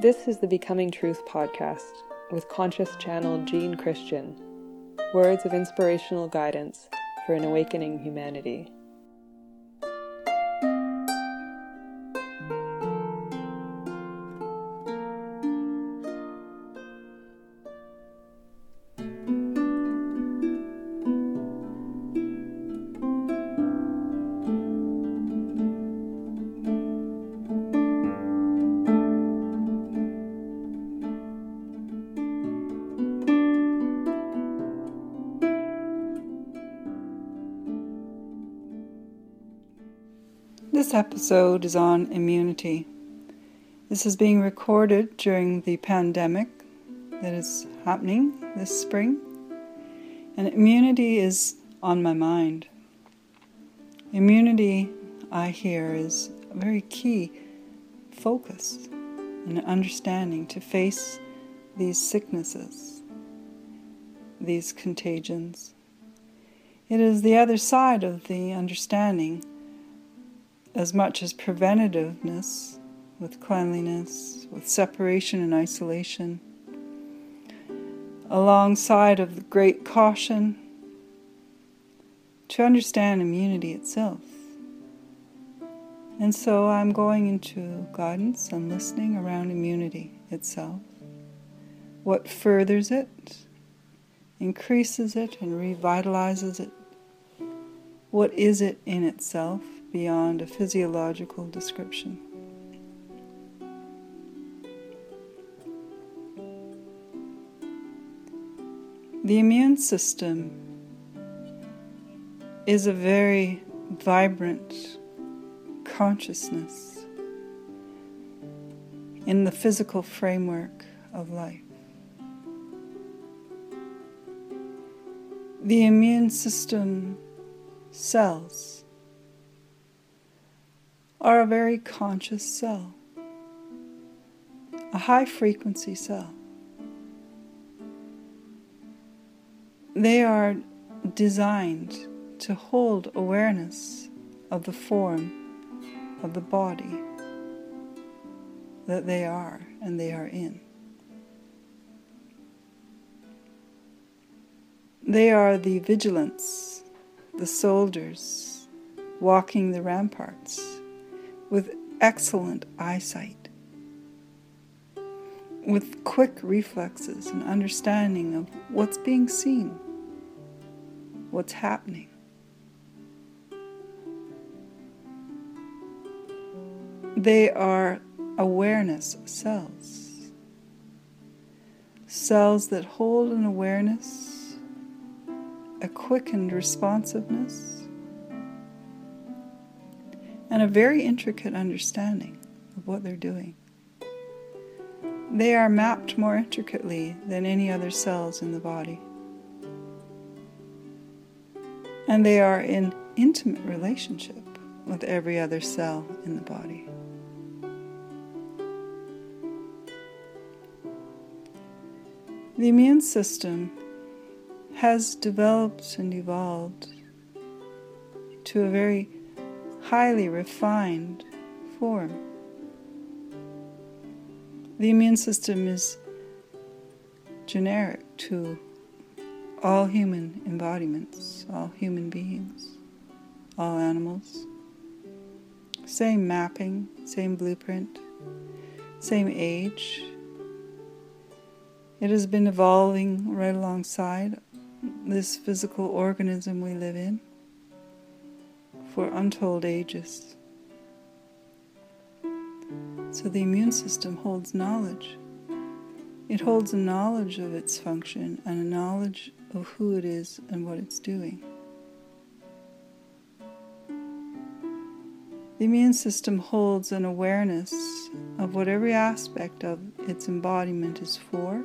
This is the Becoming Truth podcast with conscious channel Jean Christian. Words of inspirational guidance for an awakening humanity. Episode is on immunity. This is being recorded during the pandemic that is happening this spring, and immunity is on my mind. Immunity, I hear, is a very key focus and understanding to face these sicknesses, these contagions. It is the other side of the understanding as much as preventativeness with cleanliness, with separation and isolation, alongside of the great caution to understand immunity itself. And so I'm going into guidance and listening around immunity itself. What furthers it, increases it, and revitalizes it? What is it in itself? Beyond a physiological description. The immune system is a very vibrant consciousness in the physical framework of life. The immune system cells are a very conscious cell, a high frequency cell. They are designed to hold awareness of the form of the body that they are and they are in. They are the vigilance, the soldiers walking the ramparts with excellent eyesight, with quick reflexes and understanding of what's being seen, what's happening. They are awareness cells, cells that hold an awareness, a quickened responsiveness and a very intricate understanding of what they're doing. They are mapped more intricately than any other cells in the body. And they are in intimate relationship with every other cell in the body. The immune system has developed and evolved to a very highly refined form. The immune system is generic to all human embodiments, all human beings, all animals. Same mapping, same blueprint, same age. It has been evolving right alongside this physical organism we live in for untold ages. So the immune system holds knowledge. It holds a knowledge of its function and a knowledge of who it is and what it's doing. The immune system holds an awareness of what every aspect of its embodiment is for,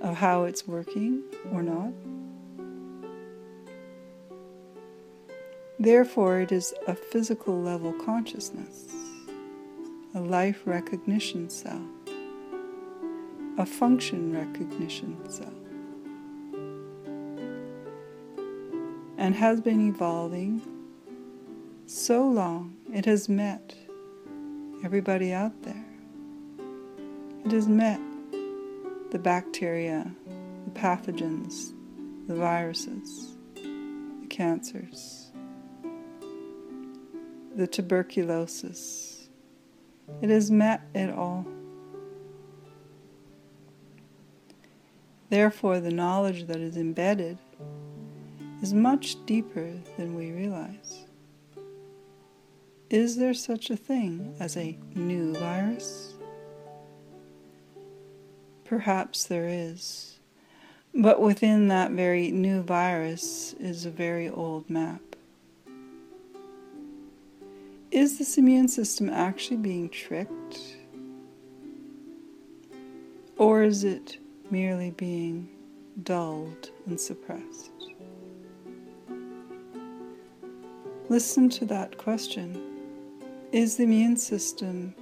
of how it's working or not. Therefore, it is a physical level consciousness, a life recognition cell, a function recognition cell, and has been evolving so long it has met everybody out there. It has met the bacteria, the pathogens, the viruses, the cancers, the tuberculosis. It has met it all. Therefore, the knowledge that is embedded is much deeper than we realize. Is there such a thing as a new virus? Perhaps there is, but within that very new virus is a very old map. Is this immune system actually being tricked? Or is it merely being dulled and suppressed? Listen to that question. Is the immune system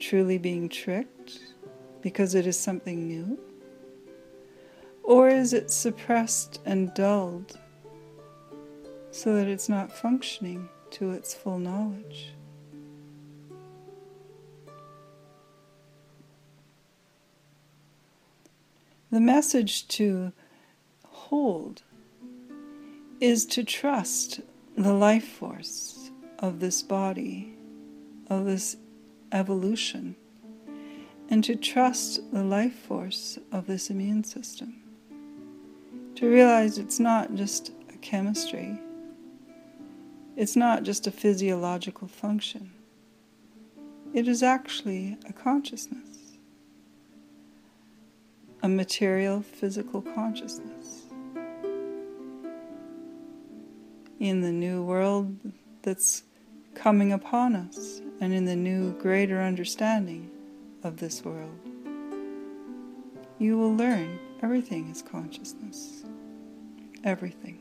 truly being tricked because it is something new? Or is it suppressed and dulled so that it's not functioning to its full knowledge? The message to hold is to trust the life force of this body, of this evolution, and to trust the life force of this immune system. To realize it's not just a chemistry, it's not just a physiological function, it is actually a consciousness, a material physical consciousness. in the new world that's coming upon us and in the new greater understanding of this world. You will learn everything is consciousness. Everything.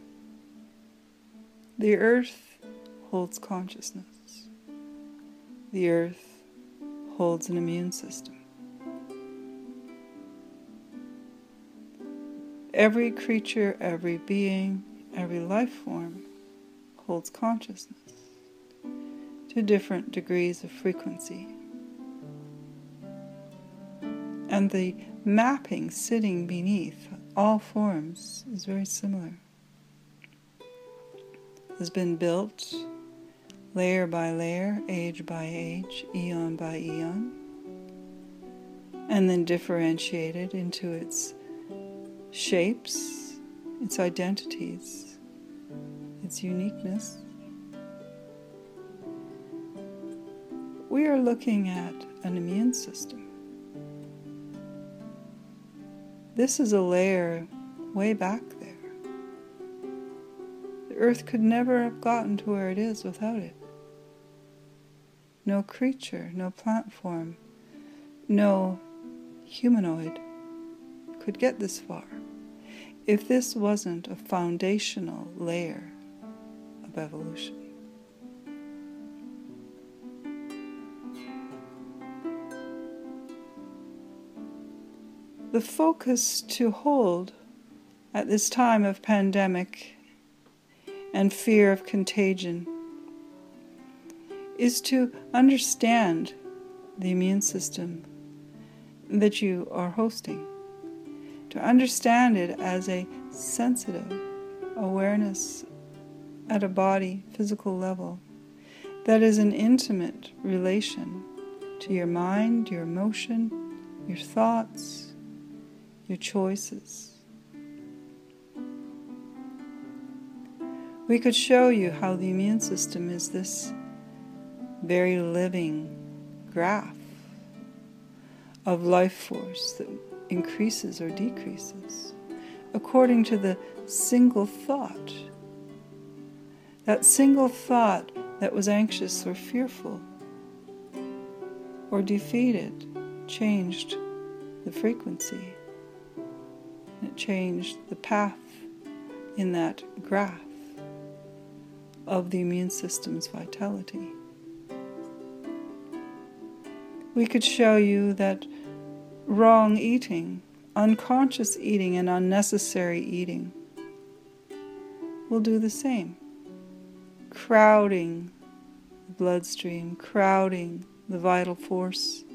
The earth holds consciousness. The earth holds an immune system. Every creature, every being, every life form holds consciousness to different degrees of frequency. And the mapping sitting beneath all forms is very similar. Has been built layer by layer, age by age, eon by eon, and then differentiated into its shapes, its identities, its uniqueness. We are looking at an immune system. This is a layer way back there. The earth could never have gotten to where it is without it. No creature, no plant form, no humanoid could get this far if this wasn't a foundational layer of evolution. The focus to hold at this time of pandemic and fear of contagion is to understand the immune system that you are hosting, to understand it as a sensitive awareness at a body, physical level, that is an intimate relation to your mind, your emotion, your thoughts, your choices. We could show you how the immune system is this very living graph of life force that increases or decreases according to the single thought that single thought that was anxious or fearful or defeated changed the frequency. It changed the path in that graph of the immune system's vitality. We could show you that wrong eating, unconscious eating, and unnecessary eating will do the same. Crowding the bloodstream, crowding the vital force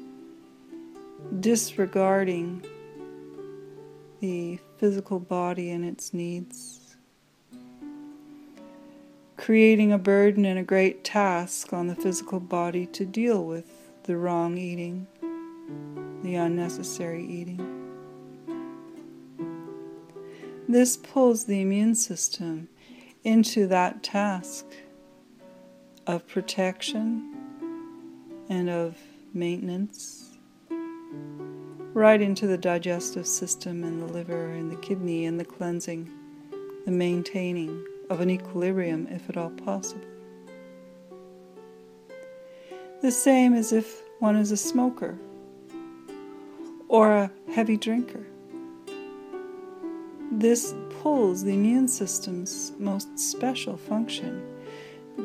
disregarding the physical body and its needs, creating a burden and a great task on the physical body to deal with the wrong eating, the unnecessary eating. This pulls the immune system into that task of protection and of maintenance, right into the digestive system and the liver and the kidney and the cleansing, the maintaining of an equilibrium if at all possible. The same as if one is a smoker or a heavy drinker. This pulls the immune system's most special function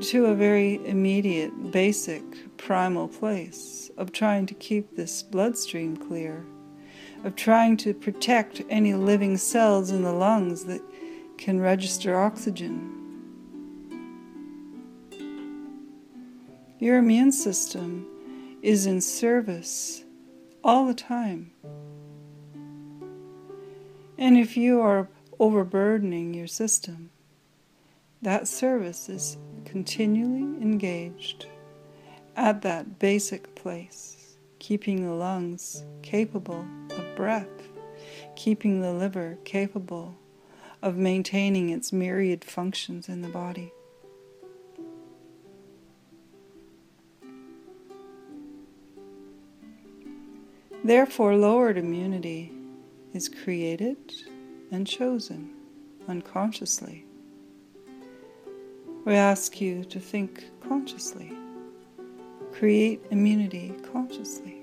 to a very immediate, basic, primal place of trying to keep this bloodstream clear, of trying to protect any living cells in the lungs that can register oxygen. Your immune system is in service all the time and if you are overburdening your system, that service is continually engaged at that basic place, keeping the lungs capable of breath, keeping the liver capable of maintaining its myriad functions in the body. Therefore, lowered immunity is created and chosen unconsciously. We ask you to think consciously. Create immunity consciously.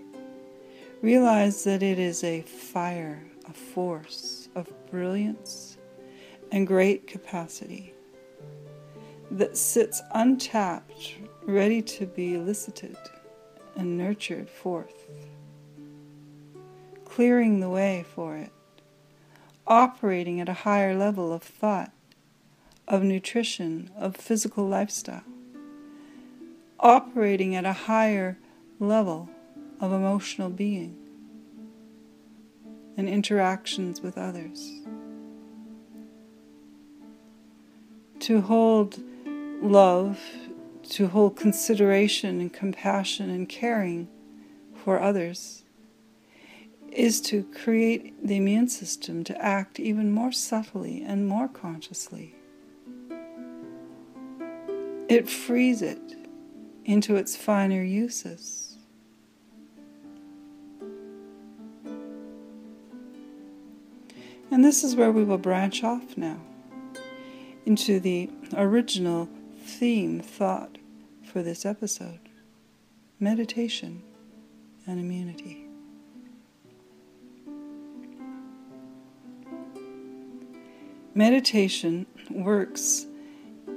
Realize that it is a fire, a force of brilliance and great capacity that sits untapped, ready to be elicited and nurtured forth clearing the way for it, operating at a higher level of thought, of nutrition, of physical lifestyle, operating at a higher level of emotional being and interactions with others. To hold love, to hold consideration and compassion and caring for others is to create the immune system to act even more subtly and more consciously. It frees it into its finer uses. And this is where we will branch off now into the original theme thought for this episode meditation and immunity. Meditation works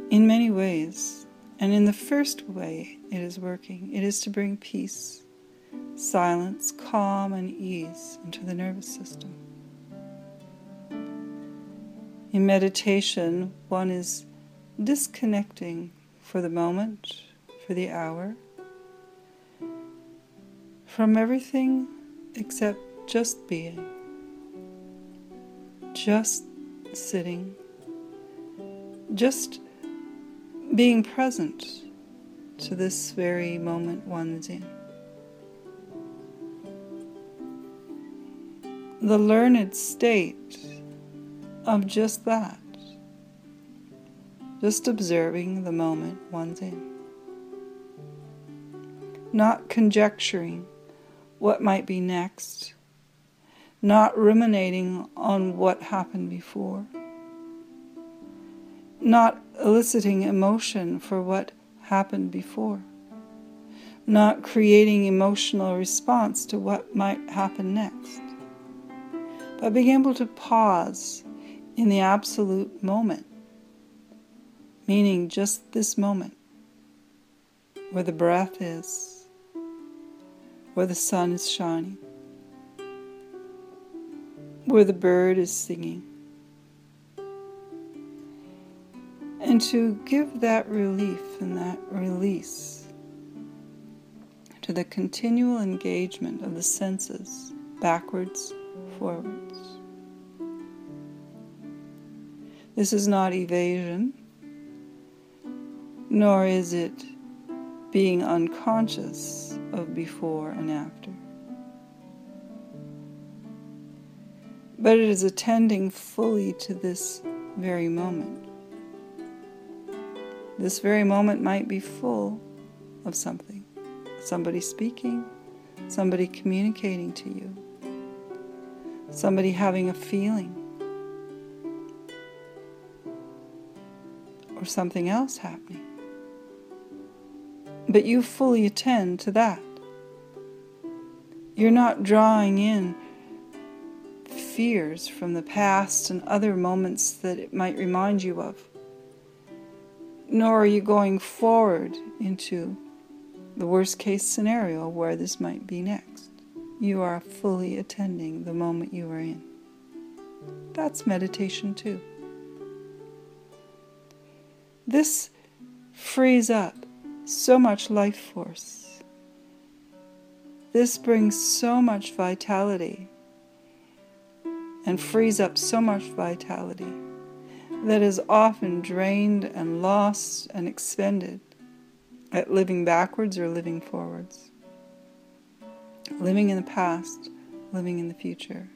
in many ways, and in the first way it is working, it is to bring peace, silence, calm, and ease into the nervous system. In meditation, one is disconnecting for the moment, for the hour, from everything except just being, just sitting, just being present to this very moment one's in. The learned state of just that, just observing the moment one's in, not conjecturing what might be next not ruminating on what happened before, not eliciting emotion for what happened before, not creating emotional response to what might happen next, but being able to pause in the absolute moment, meaning just this moment where the breath is, where the sun is shining where the bird is singing. And to give that relief and that release to the continual engagement of the senses backwards, forwards. This is not evasion, nor is it being unconscious of before and after. But it is attending fully to this very moment. This very moment might be full of something somebody speaking, somebody communicating to you, somebody having a feeling, or something else happening. But you fully attend to that. You're not drawing in fears from the past and other moments that it might remind you of. Nor are you going forward into the worst case scenario where this might be next. You are fully attending the moment you are in. That's meditation too. This frees up so much life force. This brings so much vitality and frees up so much vitality that is often drained and lost and expended at living backwards or living forwards, living in the past, living in the future.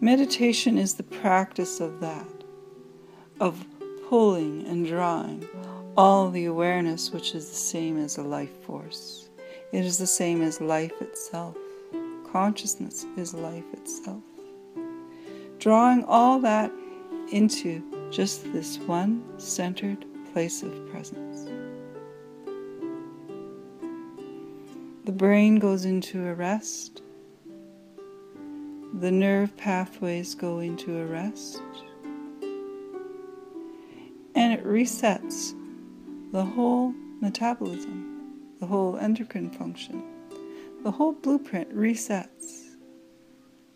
Meditation is the practice of that, of pulling and drawing all the awareness which is the same as a life force. It is the same as life itself consciousness is life itself. Drawing all that into just this one centered place of presence. The brain goes into a rest. The nerve pathways go into a rest. And it resets the whole metabolism, the whole endocrine function the whole blueprint resets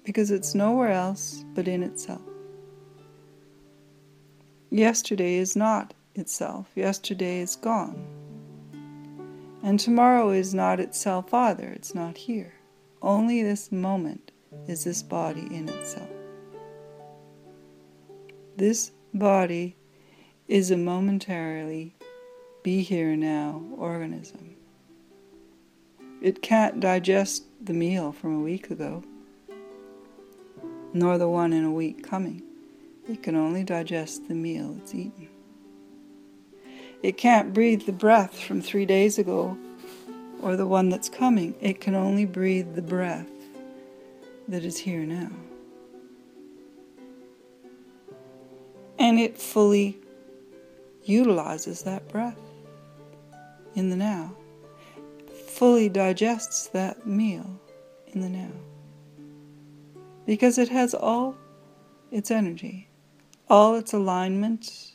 because it's nowhere else but in itself. Yesterday is not itself, yesterday is gone. And tomorrow is not itself either, it's not here. Only this moment is this body in itself. This body is a momentarily be here now organism. It can't digest the meal from a week ago, nor the one in a week coming. It can only digest the meal it's eaten. It can't breathe the breath from three days ago or the one that's coming. It can only breathe the breath that is here now. And it fully utilizes that breath in the now fully digests that meal in the now. Because it has all its energy, all its alignment,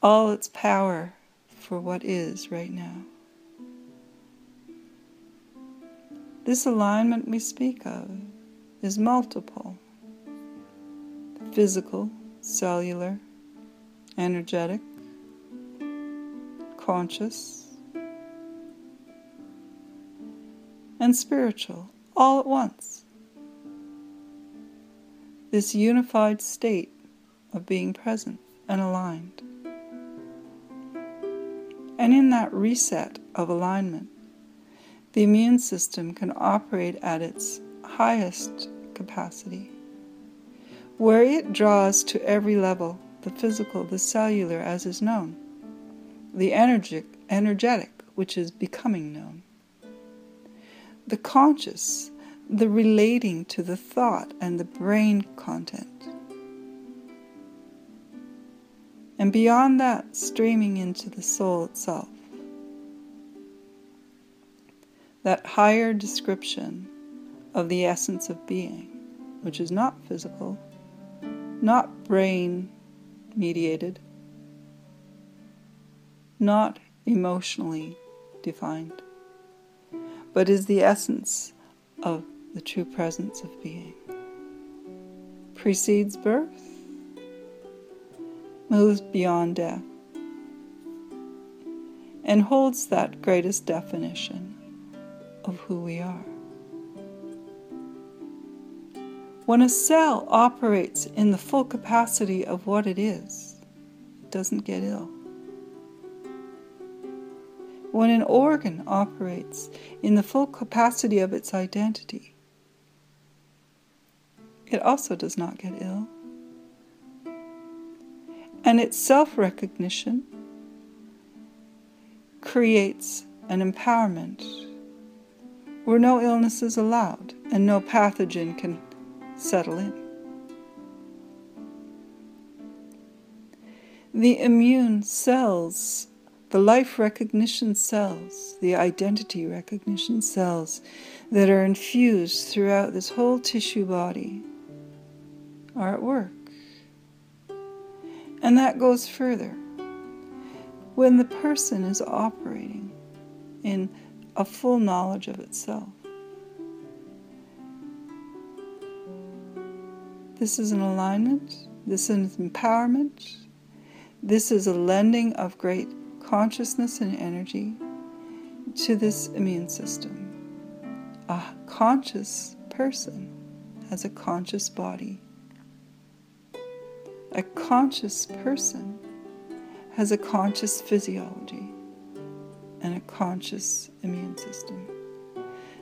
all its power for what is right now. This alignment we speak of is multiple physical, cellular, energetic, conscious, and spiritual all at once. This unified state of being present and aligned. And in that reset of alignment, the immune system can operate at its highest capacity, where it draws to every level the physical, the cellular, as is known, the energetic, which is becoming known the conscious, the relating to the thought and the brain content. And beyond that, streaming into the soul itself. That higher description of the essence of being, which is not physical, not brain mediated, not emotionally defined but is the essence of the true presence of being. Precedes birth, moves beyond death, and holds that greatest definition of who we are. When a cell operates in the full capacity of what it is, it doesn't get ill. When an organ operates in the full capacity of its identity, it also does not get ill. And its self recognition creates an empowerment where no illness is allowed and no pathogen can settle in. The immune cells, the life recognition cells, the identity recognition cells that are infused throughout this whole tissue body are at work. And that goes further. When the person is operating in a full knowledge of itself, This is an alignment, this is an empowerment, this is a lending of great consciousness and energy to this immune system. A conscious person has a conscious body. A conscious person has a conscious physiology and a conscious immune system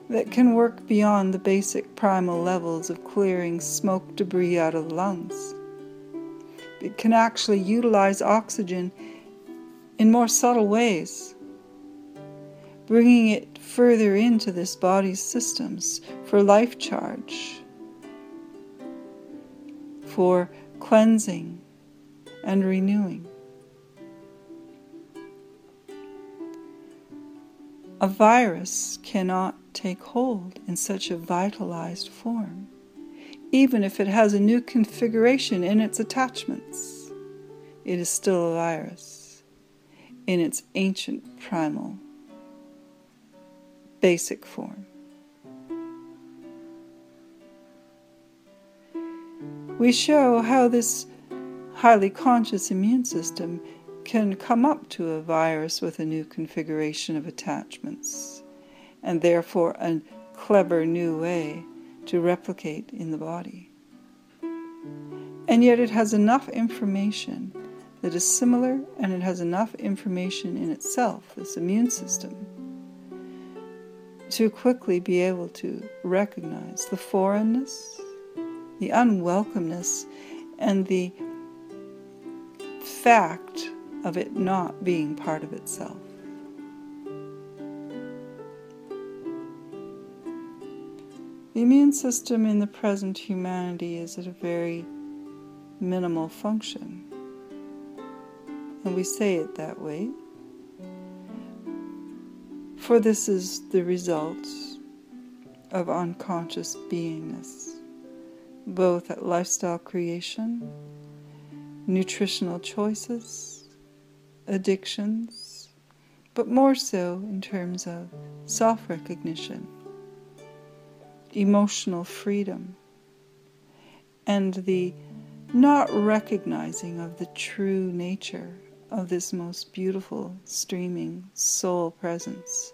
that can work beyond the basic primal levels of clearing smoke debris out of the lungs. It can actually utilize oxygen in more subtle ways, bringing it further into this body's systems for life charge, for cleansing and renewing. A virus cannot take hold in such a vitalized form, even if it has a new configuration in its attachments. It is still a virus in its ancient primal basic form. We show how this highly conscious immune system can come up to a virus with a new configuration of attachments, and therefore a clever new way to replicate in the body. And yet it has enough information that is similar and it has enough information in itself, this immune system, to quickly be able to recognize the foreignness, the unwelcomeness, and the fact of it not being part of itself. The immune system in the present humanity is at a very minimal function. And we say it that way. For this is the result of unconscious beingness, both at lifestyle creation, nutritional choices, addictions, but more so in terms of self recognition, emotional freedom, and the not recognizing of the true nature of this most beautiful, streaming soul presence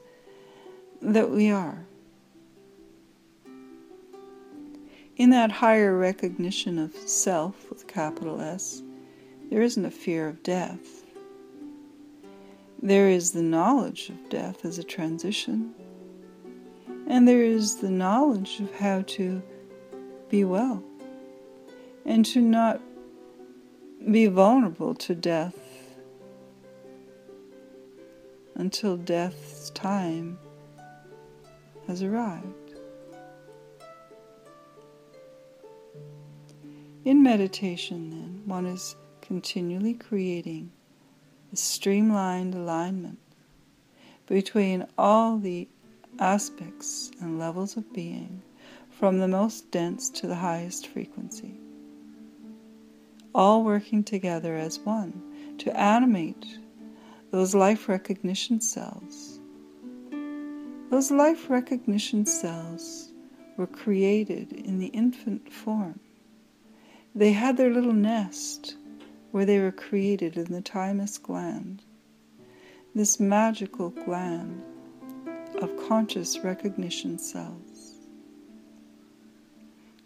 that we are. In that higher recognition of self with capital S, there isn't a fear of death. There is the knowledge of death as a transition, and there is the knowledge of how to be well and to not be vulnerable to death until death's time has arrived. In meditation, then, one is continually creating a streamlined alignment between all the aspects and levels of being, from the most dense to the highest frequency, all working together as one to animate those life recognition cells. Those life recognition cells were created in the infant form. They had their little nest where they were created in the thymus gland. This magical gland of conscious recognition cells.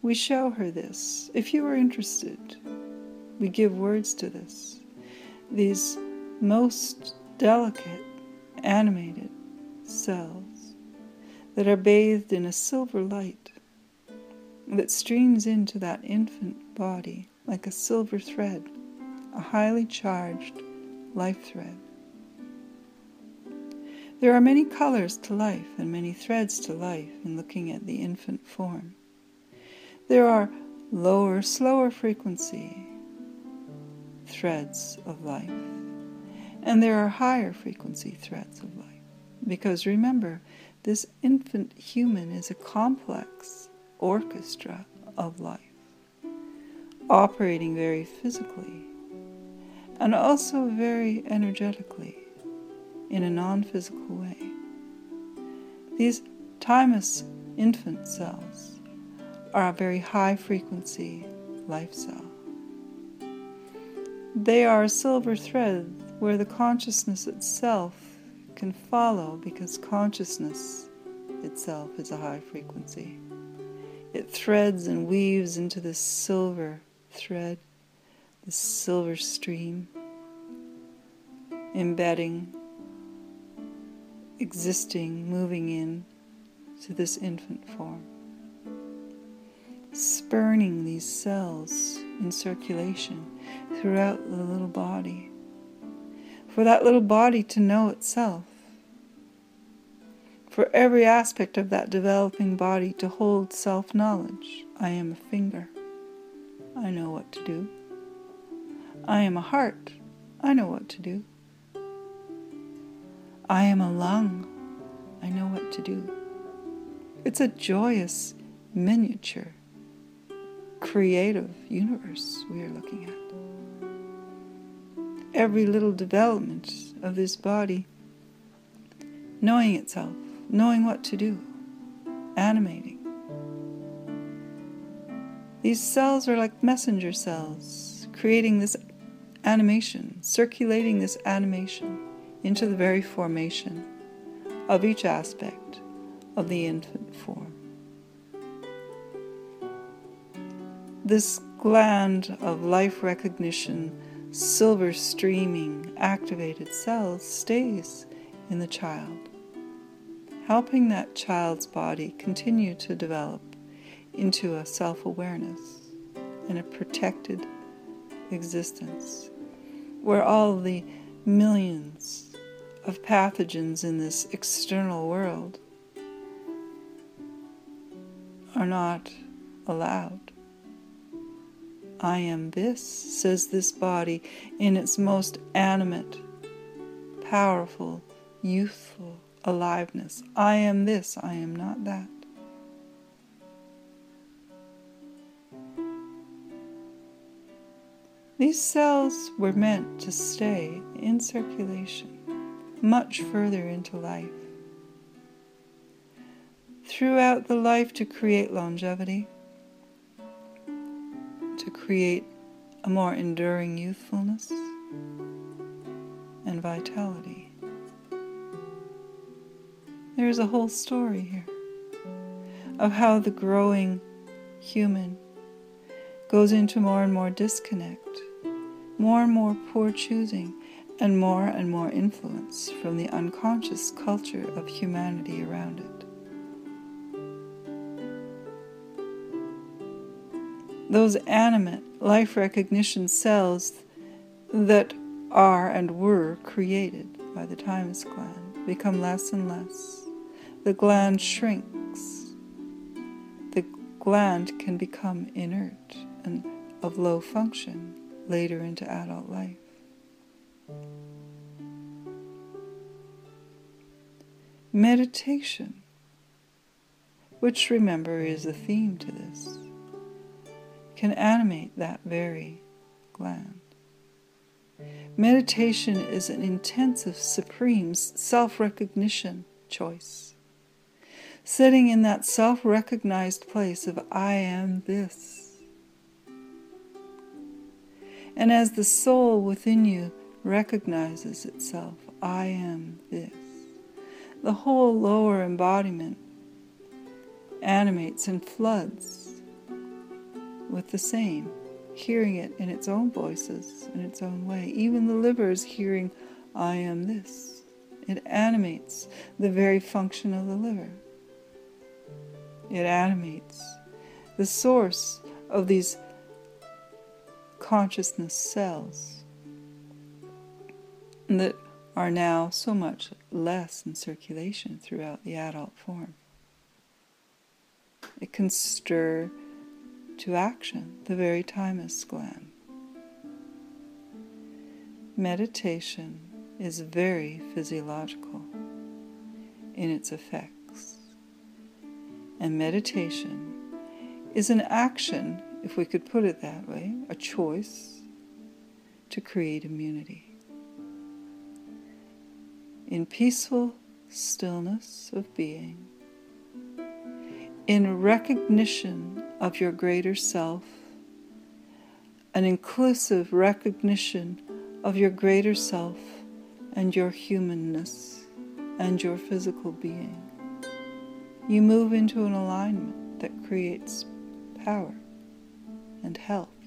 We show her this. If you are interested, we give words to this. These most delicate, animated cells that are bathed in a silver light that streams into that infant body like a silver thread, a highly charged life thread. There are many colors to life and many threads to life in looking at the infant form. There are lower, slower frequency threads of life, and there are higher frequency threads of life. Because remember, this infant human is a complex orchestra of life, operating very physically and also very energetically in a non physical way. These thymus infant cells are a very high frequency life cell. They are silver thread where the consciousness itself can follow because consciousness itself is a high frequency. It threads and weaves into this silver thread, this silver stream, embedding existing, moving in to this infant form. Spurning these cells in circulation throughout the little body. For that little body to know itself. For every aspect of that developing body to hold self knowledge. I am a finger. I know what to do. I am a heart. I know what to do. I am a lung. I know what to do. It's a joyous, miniature, creative universe we are looking at. Every little development of this body, knowing itself, knowing what to do, animating. These cells are like messenger cells, creating this animation, circulating this animation into the very formation of each aspect of the infant form. This gland of life recognition, silver streaming, activated cells stays in the child, helping that child's body continue to develop into a self awareness and a protected existence where all the millions of pathogens in this external world are not allowed. I am this, says this body in its most animate, powerful, youthful aliveness. I am this, I am not that. These cells were meant to stay in circulation much further into life. Throughout the life to create longevity, to create a more enduring youthfulness and vitality. There's a whole story here of how the growing human goes into more and more disconnect, more and more poor choosing, and more and more influence from the unconscious culture of humanity around it. Those animate life recognition cells that are and were created by the thymus gland become less and less. The gland shrinks. The gland can become inert and of low function later into adult life. Meditation, which remember is the theme to this, can animate that very gland. Meditation is an intensive, supreme self recognition choice. Sitting in that self recognized place of I am this. And as the soul within you recognizes itself, I am this. the whole lower embodiment animates and floods with the same, hearing it in its own voices, in its own way. Even the liver is hearing, I am this. It animates the very function of the liver. It animates the source of these consciousness cells that are now so much less in circulation throughout the adult form. It can stir to action the very thymus gland. Meditation is very physiological in its effects. And meditation is an action, if we could put it that way, a choice to create immunity. In peaceful stillness of being, in recognition of your greater self, an inclusive recognition of your greater self and your humanness and your physical being. You move into an alignment that creates power and health.